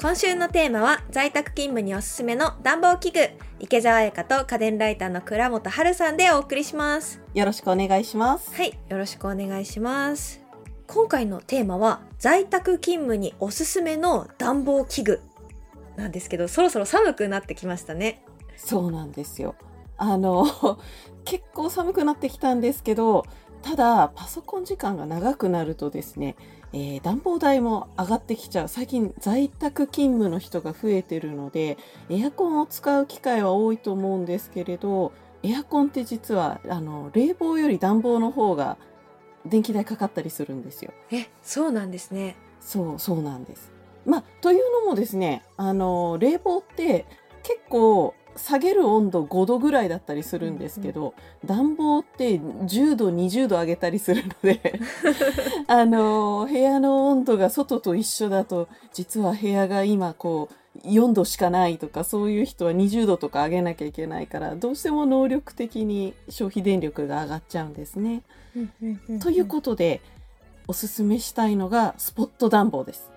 今週のテーマは在宅勤務におすすめの暖房器具。池澤彩香と家電ライターの倉本春さんでお送りします。よろしくお願いします。はいよろしくお願いします。今回のテーマは在宅勤務におすすめの暖房器具。なんですけどそろそろ寒くなってきましたね。そうなんですよ。あの 結構寒くなってきたんですけどただパソコン時間が長くなるとですね、えー、暖房代も上がってきちゃう。最近在宅勤務の人が増えてるのでエアコンを使う機会は多いと思うんですけれどエアコンって実はあの冷房より暖房の方が電気代かかったりするんですよ。えそうなんですね。そうそうなんです。まあというのもですねあの冷房って結構下げる温度5度ぐらいだったりするんですけど、うん、暖房って10度20度上げたりするので あの部屋の温度が外と一緒だと実は部屋が今こう4度しかないとかそういう人は20度とか上げなきゃいけないからどうしても能力的に消費電力が上がっちゃうんですね。ということでおすすめしたいのがスポット暖房です。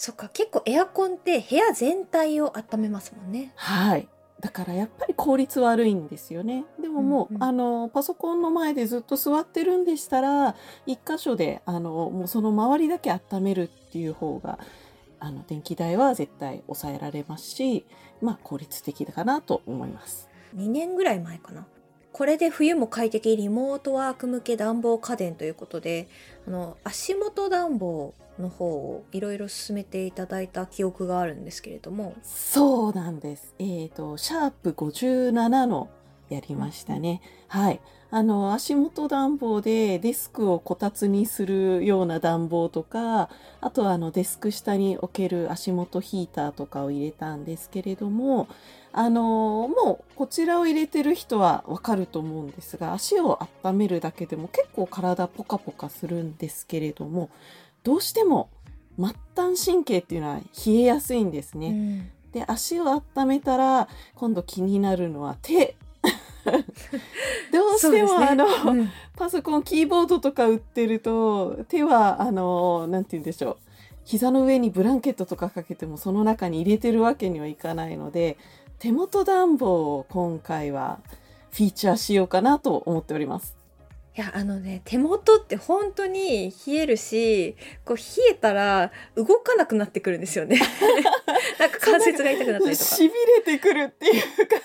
そっか結構エアコンって部屋全体を温めますもんね。はい。だからやっぱり効率悪いんですよね。でももう、うんうん、あのパソコンの前でずっと座ってるんでしたら一箇所であのもうその周りだけ温めるっていう方があの電気代は絶対抑えられますしまあ効率的かなと思います。2年ぐらい前かな。これで冬も快適リモートワーク向け暖房家電ということであの足元暖房の方をいろいろ進めていただいた記憶があるんですけれども。そうなんです。えっ、ー、とシャープ57のやりましたね、うん、はい。あの足元暖房でデスクをこたつにするような暖房とかあとはあのデスク下に置ける足元ヒーターとかを入れたんですけれどもあのもうこちらを入れてる人はわかると思うんですが足を温めるだけでも結構体ポカポカするんですけれどもどうしても末端神経っていうのは冷えやすいんですね。うん、で足を温めたら今度気になるのは手。どうしても、ね、あの、うん、パソコンキーボードとか売ってると手はあのなんて言うんでしょう。膝の上にブランケットとかかけてもその中に入れてるわけにはいかないので手元暖房を今回はフィーチャーしようかなと思っております。いやあのね手元って本当に冷えるしこう冷えたら動かなくなってくるんですよね。なんか関節が痛くなったりとか。しびれてくるっていうか。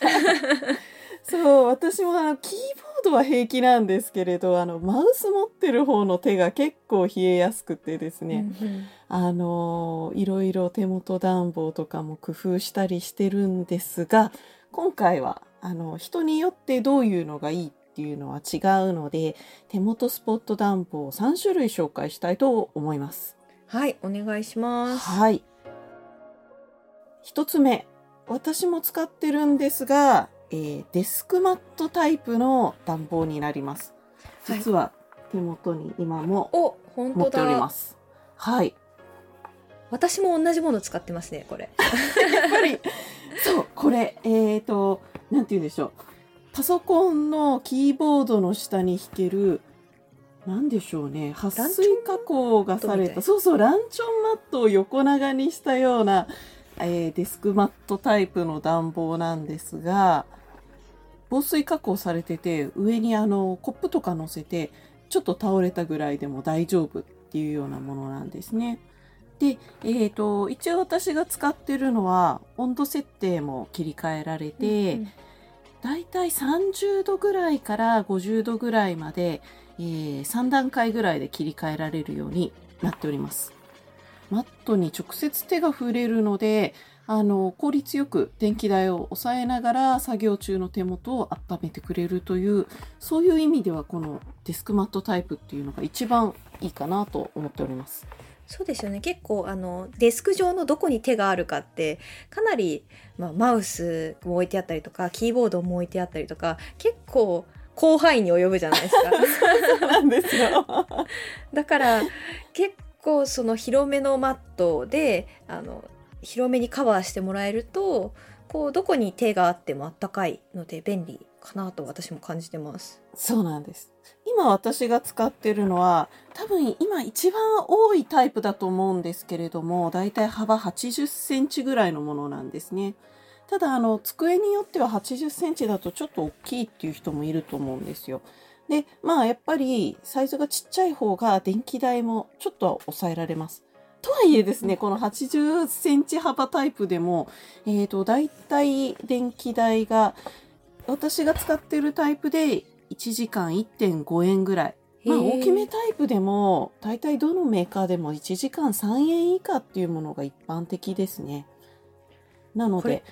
そう私もあのキーボードは平気なんですけれどあのマウス持ってる方の手が結構冷えやすくてですね、うんうん、あのいろいろ手元暖房とかも工夫したりしてるんですが今回はあの人によってどういうのがいいっていうのは違うので手元スポット暖房3種類紹介したいと思います。はいお願いします。はい。一つ目私も使ってるんですが、えー、デスクマットタイプの暖房になります。実は手元に今も持っております、はい、私も同じもの使ってますねこれ。やっぱり。そうこれえっ、ー、となんて言うんでしょうパソコンのキーボードの下に弾ける何でしょうね。撥水加工がされた。そうそうランチョンマットを横長にしたような、えー、デスクマットタイプの暖房なんですが防水加工されてて上にあのコップとか乗せてちょっと倒れたぐらいでも大丈夫っていうようなものなんですね。で、えーと、一応私が使ってるのは温度設定も切り替えられて、うんだいたい30度ぐらいから50度ぐらいまで、えー、3段階ぐらいで切り替えられるようになっております。マットに直接手が触れるので、あの、効率よく電気代を抑えながら作業中の手元を温めてくれるという、そういう意味ではこのデスクマットタイプっていうのが一番いいかなと思っております。そうですよね結構あのデスク上のどこに手があるかってかなり、まあ、マウスも置いてあったりとかキーボードも置いてあったりとか結構広範囲に及ぶじゃないですか。ですよだから結構その広めのマットであの広めにカバーしてもらえるとこうどこに手があってもあったかいので便利かなと私も感じてます。そうなんです。今私が使ってるのは、多分今一番多いタイプだと思うんですけれども、だいたい幅80センチぐらいのものなんですね。ただ、あの、机によっては80センチだとちょっと大きいっていう人もいると思うんですよ。で、まあやっぱりサイズがちっちゃい方が電気代もちょっとは抑えられます。とはいえですね、この80センチ幅タイプでも、えっ、と、だいたい電気代が、私が使ってるタイプで1時間1.5円ぐらい。まあ大きめタイプでも、だいたいどのメーカーでも1時間3円以下っていうものが一般的ですね。なので、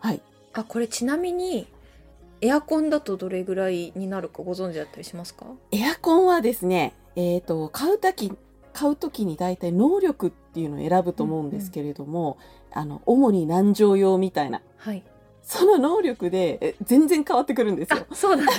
はい。あこれちなみにエアコンだとどれぐらいになるかご存知だったりしますか？エアコンはですね、えっ、と、買うとき、買うときに大体能力っていうのを選ぶと思うんですけれども、あの、主に何畳用みたいな。はいその能力でえ全然変わってくるんですよあ。そうなんだ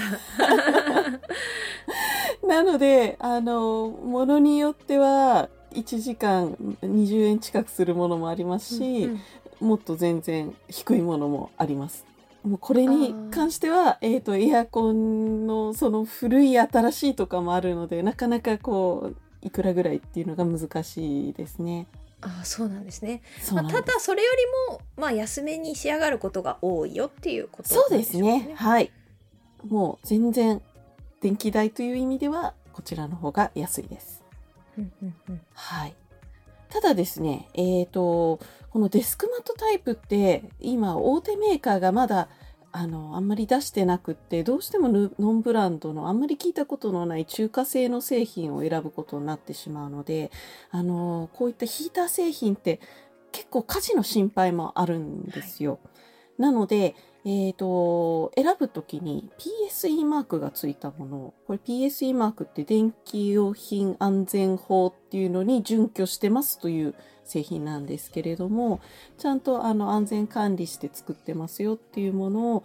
なので、あの、ものによっては、1時間20円近くするものもありますし、うんうんもっと全然低いものもあります。もうこれに関しては、えっ、と、エアコンのその古い新しいとかもあるので、なかなかこう、いくらぐらいっていうのが難しいですね。あそうなんですね、まあ、ただそれよりも、まあ、安めに仕上がることが多いよっていうことそうですね。はい。もう全然、電気代という意味では、こちらの方が安いです。うんうんうんはい。ただですね、えっ、と、このデスクマットタイプって、今、大手メーカーがまだ、あの、あんまり出してなくって、どうしてもヌノンブランドのあんまり聞いたことのない中華製の製品を選ぶことになってしまうので、あの、こういったヒーター製品って結構火事の心配もあるんですよ。なので、えっ、と、選ぶときに PSE マークがついたものを、これ PSE マークって電気用品安全法っていうのに準拠してますという製品なんですけれども、ちゃんとあの安全管理して作ってますよっていうものを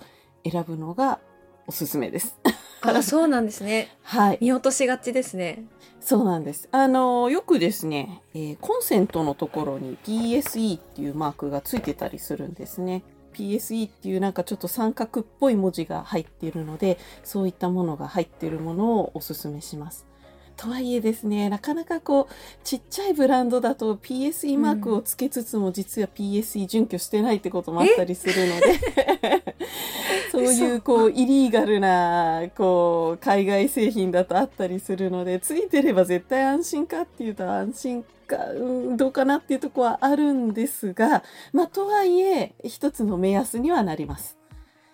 選ぶのがおすすめです。あそうなんですねはい。見落としがちですねそうなんです。あの、よくですね、えーコンセントのところに PSE っていうマークがついてたりするんですね。PSE っていうなんかちょっと三角っぽい文字が入っているので、そういったものが入っているものをおすすめします。とはいえですね、なかなかこう、ちっちゃいブランドだと PSE マークをつけつつも実は PSE 準拠してないってこともあったりするので、そういうこう、イリーガルな、こう、海外製品だとあったりするので、ついてれば絶対安心かっていうと安心か、うん、どうかなっていうとこはあるんですが、まあ、とはいえ、一つの目安にはなります。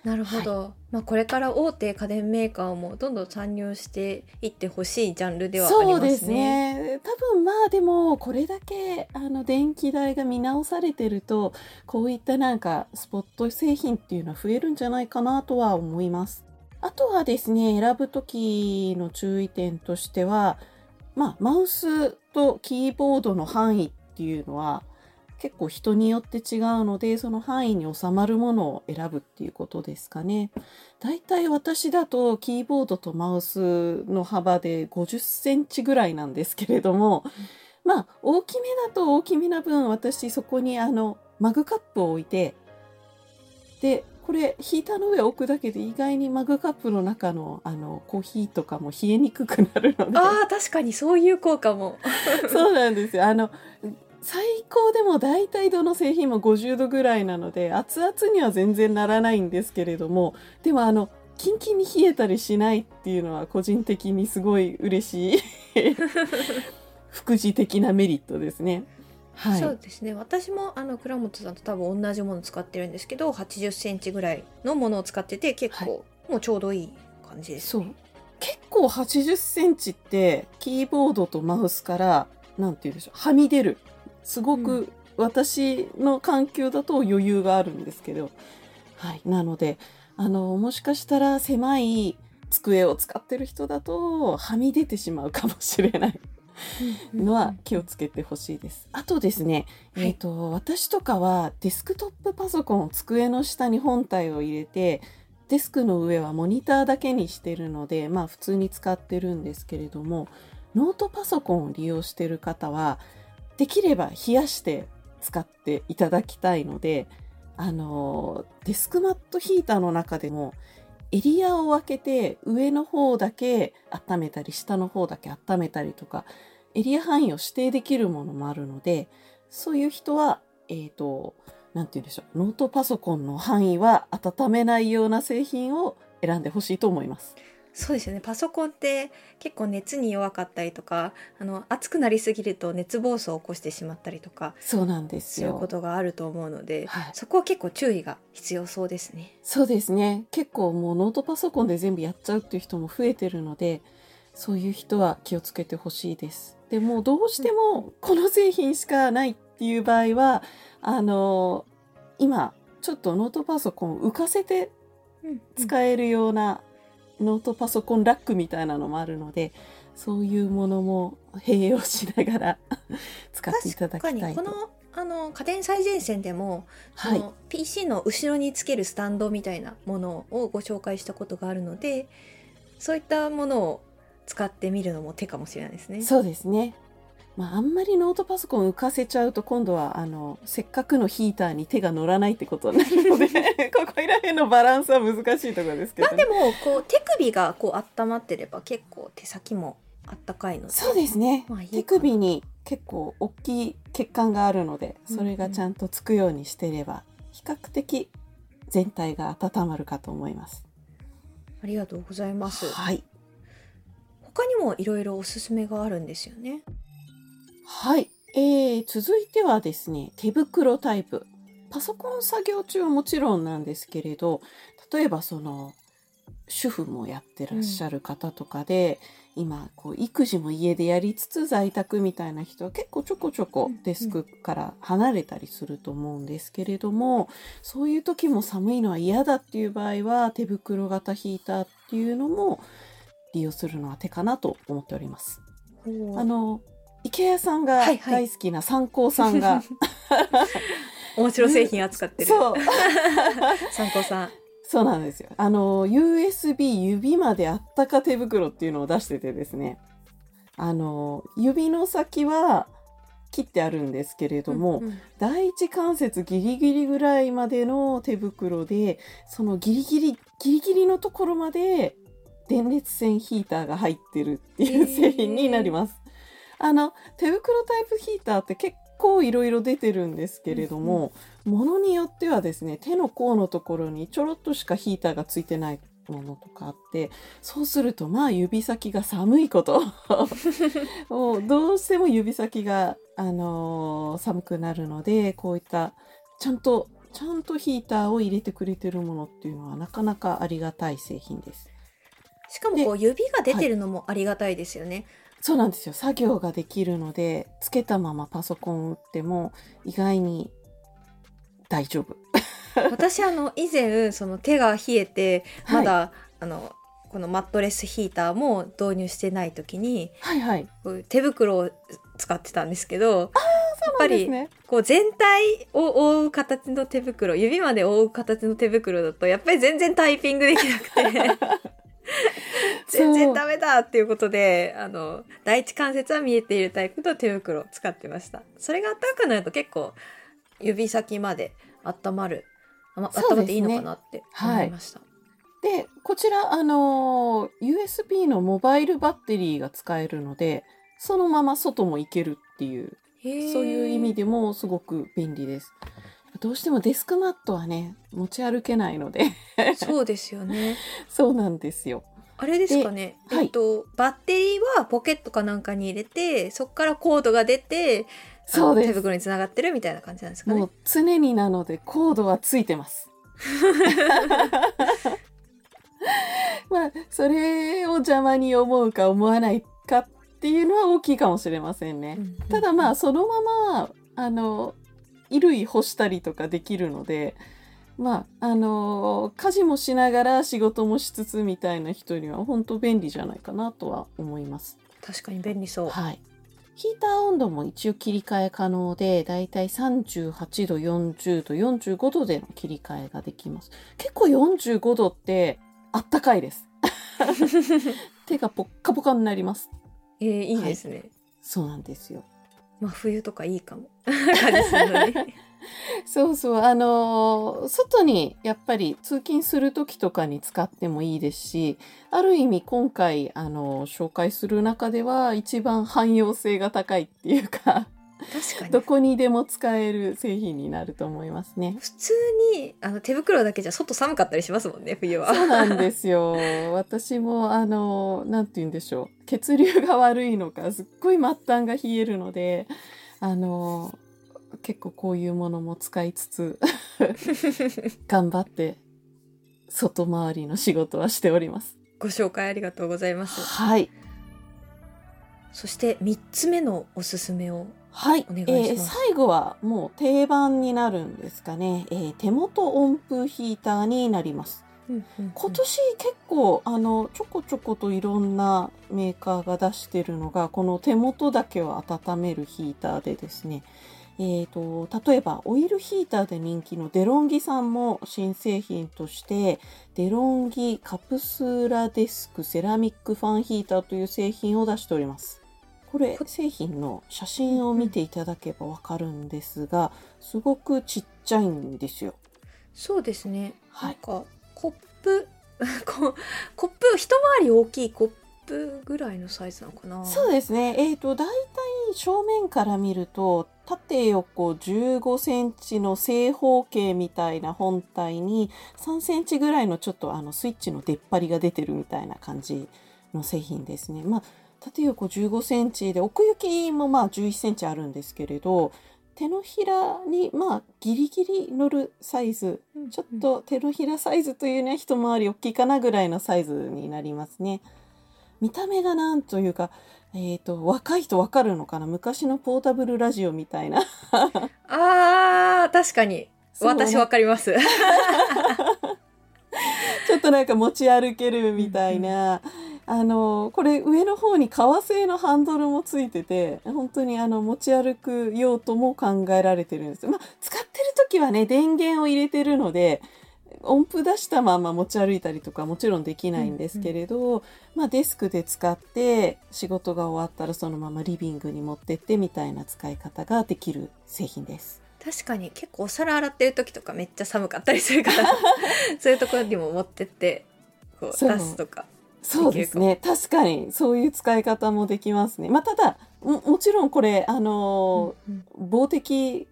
なるほど、まあ、これから大手家電メーカーもどんどん参入していってほしいジャンルではありますね。そうですね。多分まあでも、これだけ、あの、電気代が見直されてると、こういったなんか、スポット製品っていうのは増えるんじゃないかなとは思います。あとはですね、選ぶときの注意点としては、まあ、マウスとキーボードの範囲っていうのは、結構人によって違うので、その範囲に収まるものを選ぶっていうことですかね。だいたい私だとキーボードとマウスの幅で50センチぐらいなんですけれども、まあ大きめだと大きめな分私そこにあのマグカップを置いて、で、これヒーターの上置くだけで意外にマグカップの中のあのコーヒーとかも冷えにくくなるので。ああ確かにそういう効果も。そうなんですよ。あの、最高でも大体どの製品も50度ぐらいなので、熱々には全然ならないんですけれども、でもあの、キンキンに冷えたりしないっていうのは個人的にすごい嬉しい 副次的なメリットですね。はい。そうですね私もあの倉本さんと多分同じもの使ってるんですけど8 0センチぐらいのものを使ってて結構、もうちょうどいい感じです、そう。結構80センチってキーボードとマウスから、なんて言うんでしょう、はみ出る。すごうく私の環境だと余裕があるんですけど、はい。なので、あの、もしかしたら狭い机を使ってる人だと、はみ出てしまうかもしれない。のは気をつけてほしいです。あとですね、はい。えっ、と、私とかはデスクトップパソコンを机の下に本体を入れて、デスクの上はモニターだけにしてるので、まあ普通に使ってるんですけれども、ノートパソコンを利用してる方は、できれば冷やして使っていただきたいので、あの、デスクマットヒーターの中でも、エリアを分けて上の方だけ温めたり下の方だけ温めたりとかエリア範囲を指定できるものもあるのでそういう人はえっ、となんて言うんでしょうノートパソコンの範囲は温めないような製品を選んでほしいと思います。そうですよねパソコンって結構熱に弱かったりとかあの熱くなりすぎると熱暴走を起こしてしまったりとかそうなんですよいうこ。とがあると思うので、はいそこは結構注意が必要そうですね。そうですね。結構もうノートパソコンで全部やっちゃうっていう人も増えてるので、そういう人は気をつけてほしいです。でもどうしてもこの製品しかないっていう場合は、あの今ちょっとノートパソコンを浮かせて使えるようなノートパソコンラックみたいなのもあるので、そういうものも併用しながら 使っていただきたいと。確かにこのあの家電最前線でも、はいその PC の後ろにつけるスタンドみたいなものをご紹介したことがあるのでそういったものを使ってみるのも手かもしれないですね。そうですね。まあ、あんまりノートパソコン浮かせちゃうと今度はあのせっかくのヒーターに手が乗らないってことになるので のバランスは難しいところですけど、ね。まあで、もこう手首がこう温まってれば結構手先もあったかいので。そうですね、まあいいか手首に結構大きい血管があるのでそれがちゃんとつくようにしてれば比較的全体が温まるかと思います。ありがとうございます。はい、他にもいろいろおすすめがあるんですよね。はい、えー、続いてはですね手袋タイプパソコン作業中はもちろんなんですけれど例えばその主婦もやってらっしゃる方とかで、今こう育児も家でやりつつ在宅みたいな人は結構ちょこちょこうんうん。デスクから離れたりすると思うんですけれども、そういう時も寒いのは嫌だっていう場合は手袋型ヒーターっていうのも利用するのは手かなと思っております。あの IKEA さんがはいはい。大好きな参考さんが、面白製品扱ってる。そう 参考さん。そうなんですよ。あの、USB 指まであったか手袋っていうのを出しててですね。あの、指の先は切ってあるんですけれども、うんうん第一関節ギリギリぐらいまでの手袋で、そのギリギリ、ギリギリのところまで電熱線ヒーターが入ってるっていう製品になります。あの、手袋タイプヒーターって結構いろいろ出てるんですけれども、ものによってはですね、手の甲のところにちょろっとしかヒーターがついてないものとかあって、そうするとまあ指先が寒いこと。もうどうしても指先が、あのー寒くなるので、こういったちゃんと、ちゃんとヒーターを入れてくれてるものっていうのはなかなかありがたい製品です。しかもこう指が出てるのもありがたいですよね。そうなんですよ。作業ができるので、つけたままパソコンを打っても意外に大丈夫。私あの以前その手が冷えてはいまだ、あのこのマットレスヒーターも導入してない時にはいはい。こう手袋を使ってたんですけどやっそぱりうですね。こう全体を覆う形の手袋指まで覆う形の手袋だとやっぱり全然タイピングできなくて 全然ダメだっていうことであの第一関節は見えているタイプの手袋を使ってました。それが暖かくなると結構指先まで温まるあま温まっていいのかなって思いました、で、こちら、あのー USB のモバイルバッテリーが使えるので、そのまま外も行けるっていう、そういう意味ででもすごく便利です。どうしてもデスクマットはね、持ち歩けないので、そうですよね。そうなんですよ。あれですかね、ではい。えっとバッテリーはポケットかなんかに入れてそこからコードが出てそうです。手袋につながってるみたいな感じなんですかね。もう常になのでコードはついてます。まあ、それを邪魔に思うか思わないかっていうのは大きいかもしれませんね。ただまあそのままあの衣類干したりとかできるのでまああの家事もしながら仕事もしつつみたいな人には本当便利じゃないかなとは思います。確かに便利そうはい。ヒーター温度も一応切り替え可能で、だいたい38度、40度、45度での切り替えができます。結構45度ってあったかいです。手がポッカポカになります。えー、いいですね、そうなんですよ。まあ冬とかいいかも 感じするのにそうそう、あのー外にやっぱり通勤する時とかに使ってもいいですし、ある意味今回、あのー紹介する中では一番汎用性が高いっていうか、確かにどこにでも使える製品になると思いますね。普通にあの手袋だけじゃ外寒かったりしますもんね冬はそうなんですよ。私も、あの、なんて言うんでしょう。血流が悪いのか、すっごい末端が冷えるので、あの、結構こういうものも使いつつ、頑張って、外回りの仕事はしております。ご紹介ありがとうございますはい。そして3つ目のおすすめをはい。お願いしますえー最後はもう定番になるんですかね。えー手元温風ヒーターになります。今年結構あのちょこちょこといろんなメーカーが出してるのがこの手元だけを温めるヒーターでですねえー、と例えばオイルヒーターで人気のデロンギさんも新製品としてデロンギカプスラデスクセラミックファンヒーターという製品を出しております。これこ製品の写真を見ていただけばわかるんですがすごくちっちゃいんですよ。そうですね。はい。なんかコップ こコップ一回り大きいコップぐらいのサイズなのかな。そうですね。えっ、と、大体正面から見ると、縦横15センチの正方形みたいな本体に、3センチぐらいのちょっとあのスイッチの出っ張りが出てるみたいな感じの製品ですね。まあ、縦横15センチで、奥行きもまあ11センチあるんですけれど、手のひらにまあギリギリ乗るサイズ、うんちょっと手のひらサイズというには一回り大きいかなぐらいのサイズになりますね。見た目がなんというか、えっ、と、若い人わかるのかな？昔のポータブルラジオみたいな。あー確かに私わかります ちょっとなんか持ち歩けるみたいな。あの、これ上の方に革製のハンドルもついてて、本当にあの持ち歩く用途も考えられてるんです。まあ、使ってる時はね、電源を入れてるので、音符出したまま持ち歩いたりとかもちろんできないんですけれど、まあデスクで使って仕事が終わったらそのままリビングに持ってってみたいな使い方ができる製品です。確かに結構お皿洗ってる時とかめっちゃ寒かったりするから そういうところにも持ってってこうそう出すとかそうですね。確かにそういう使い方もできますね。まあただももちろんこれあのーうん防滴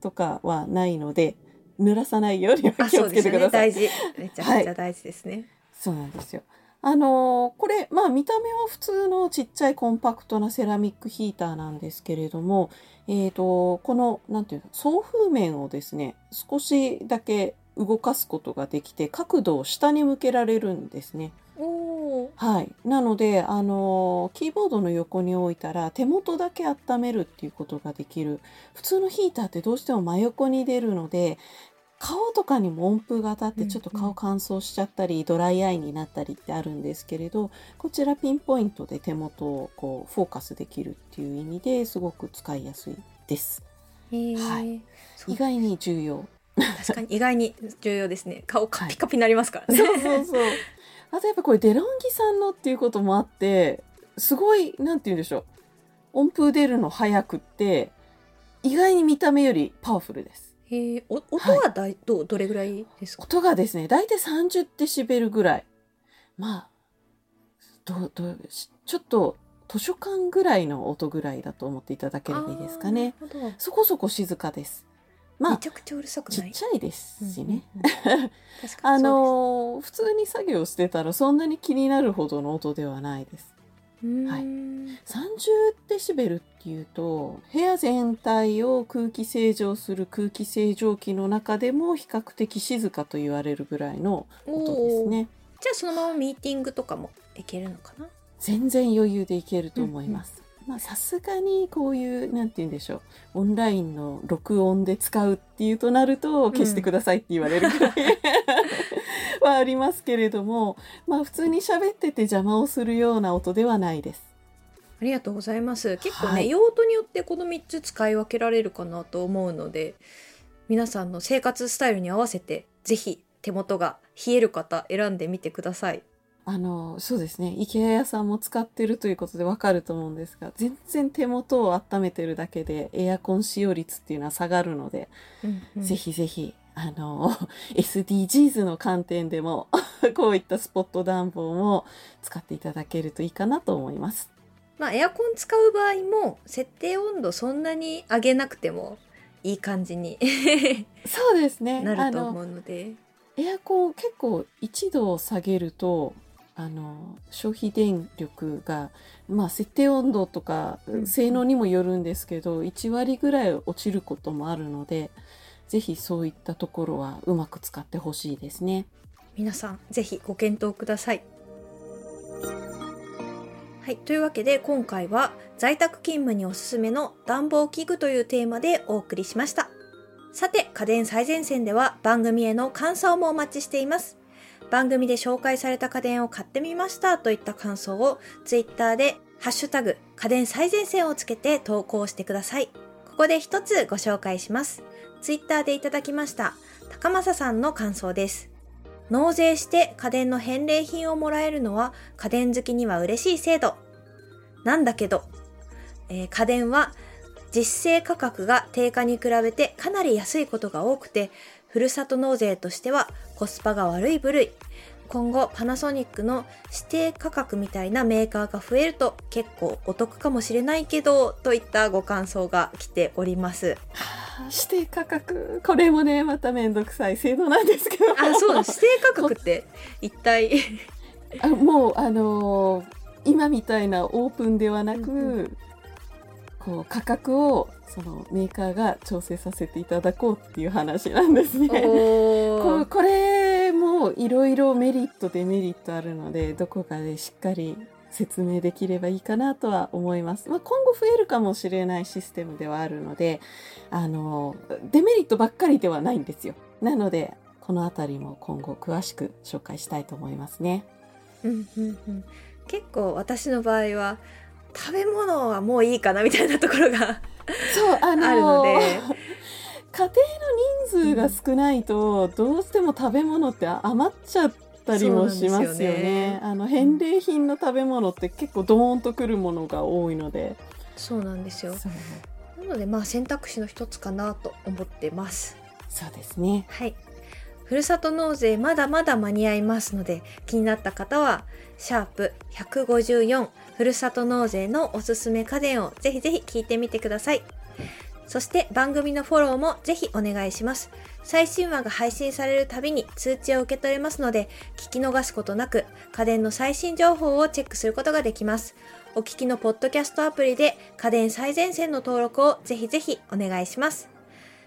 とかはないので濡らさないようには気をつけてください。よね大事めちゃくちゃ大事ですね、そうなんですよ。あのーこれ、まあ見た目は普通のちっちゃいコンパクトなセラミックヒーターなんですけれども、えっ、と、この、なんていうの、送風面をですね、少しだけ動かすことができて、角度を下に向けられるんですね。はい。なので、あのーキーボードの横に置いたら手元だけ温めるっていうことができる。普通のヒーターってどうしても真横に出るので、顔とかにも温風が当たってちょっと顔乾燥しちゃったり、ドライアイになったりってあるんですけれど、こちらピンポイントで手元をこうフォーカスできるっていう意味ですごく使いやすいです。はい意外に重要。確かに意外に重要ですね顔カピカピになりますからね、そうそうそう。あとやっぱこれデロンギさんのっていうこともあって、すごい、なんて言うんでしょう。音符出るの早くって、意外に見た目よりパワフルです。へえお音はだい、どうどれぐらいですか？音がですね、だいたい30デシベルぐらい。まあ、どう、どちょっと図書館ぐらいの音ぐらいだと思っていただければいいですかね。そこそこ静かです。まあ、めちゃくちゃうるさくない？ちっちゃいですしね。あのー普通に作業してたらそんなに気になるほどの音ではないです。はい30デシベルっていうと部屋全体を空気清浄する空気清浄機の中でも比較的静かと言われるぐらいの音ですね。じゃあそのままミーティングとかもいけるのかな？全然余裕でいけると思います。まあさすがにこういうなんて言うんでしょうオンラインの録音で使うっていうとなると消してくださいって言われるくらい、はありますけれども まあ普通に喋ってて邪魔をするような音ではないです。ありがとうございます。結構ね、はい。用途によってこの3つ使い分けられるかなと思うので皆さんの生活スタイルに合わせてぜひ手元が冷える方選んでみてくださいあの、そうですね。IKEA 屋さんも使ってるということでわかると思うんですが、全然手元を温めてるだけでエアコン使用率っていうのは下がるので、うんうんぜひぜひ、あの、SDGs の観点でも、こういったスポット暖房も使っていただけるといいかなと思います。まあエアコン使う場合も設定温度そんなに上げなくてもいい感じに そうですね。なると思うのでエアコン結構1度下げるとあの消費電力が、まあ、設定温度とかうん性能にもよるんですけど、1割ぐらい落ちることもあるのでぜひそういったところはうまく使ってほしいですね。皆さんぜひご検討ください。はい、というわけで今回は在宅勤務におすすめの暖房器具というテーマでお送りしました。さて家電最前線では番組への感想もお待ちしています。番組で紹介された家電を買ってみましたといった感想をツイッターでハッシュタグ家電最前線をつけて投稿してください。ここで一つご紹介します。ツイッターでいただきました高政さんの感想です。納税して家電の返礼品をもらえるのは家電好きには嬉しい制度。なんだけど、えー家電は実勢価格が定価に比べてかなり安いことが多くて、ふるさと納税としてはコスパが悪い部類。今後パナソニックの指定価格みたいなメーカーが増えると結構お得かもしれないけどといったご感想が来ております。指定価格これもねまためんどくさい制度なんですけど あ、そうだ、指定価格って一体？あもうあのー今みたいなオープンではなく、うんうこう価格をそのメーカーが調整させていただこうっていう話なんですね。ここれもいろいろメリットデメリットあるのでどこかでしっかり説明できればいいかなとは思います。まあ、今後増えるかもしれないシステムではあるのであのデメリットばっかりではないんですよ。なのでこのあたりも今後詳しく紹介したいと思いますね。うんうんうん、結構私の場合は食べ物はもういいかなみたいなところがそうあのあるので家庭の人数が少ないと、どうしても食べ物って余っちゃったりもしますよね。よねあの返礼品の食べ物って結構ドーンとくるものが多いので。そうなんですよなのでまあ選択肢の一つかなと思ってますそうですね。はいふるさと納税まだまだ間に合いますので気になった方はシャープ154ふるさと納税のおすすめ家電をぜひぜひ聞いてみてください。そして番組のフォローもぜひお願いします。最新話が配信されるたびに通知を受け取れますので聞き逃すことなく家電の最新情報をチェックすることができます。お聞きのポッドキャストアプリで家電最前線の登録をぜひぜひお願いします。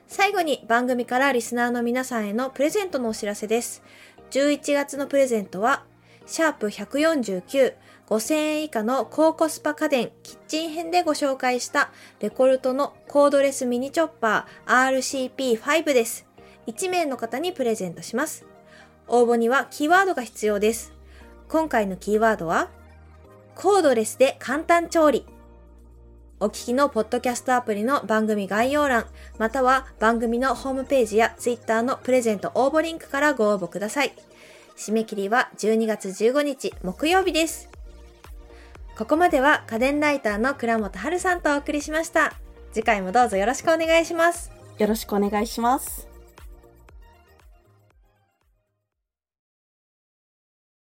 最後に番組からリスナーの皆さんへのプレゼントのお知らせです。11月のプレゼントは、シャープ149、5000円以下の高コスパ家電キッチン編でご紹介したレコルトのコードレスミニチョッパー RCP5 です。1名の方にプレゼントします。応募にはキーワードが必要です。今回のキーワードは、コードレスで簡単調理。お聞きのポッドキャストアプリの番組概要欄、または番組のホームページやツイッターのプレゼント応募リンクからご応募ください。締め切りは12月15日木曜日です。ここまでは家電ライターの倉本春さんとお送りしました。次回もどうぞよろしくお願いします。よろしくお願いします。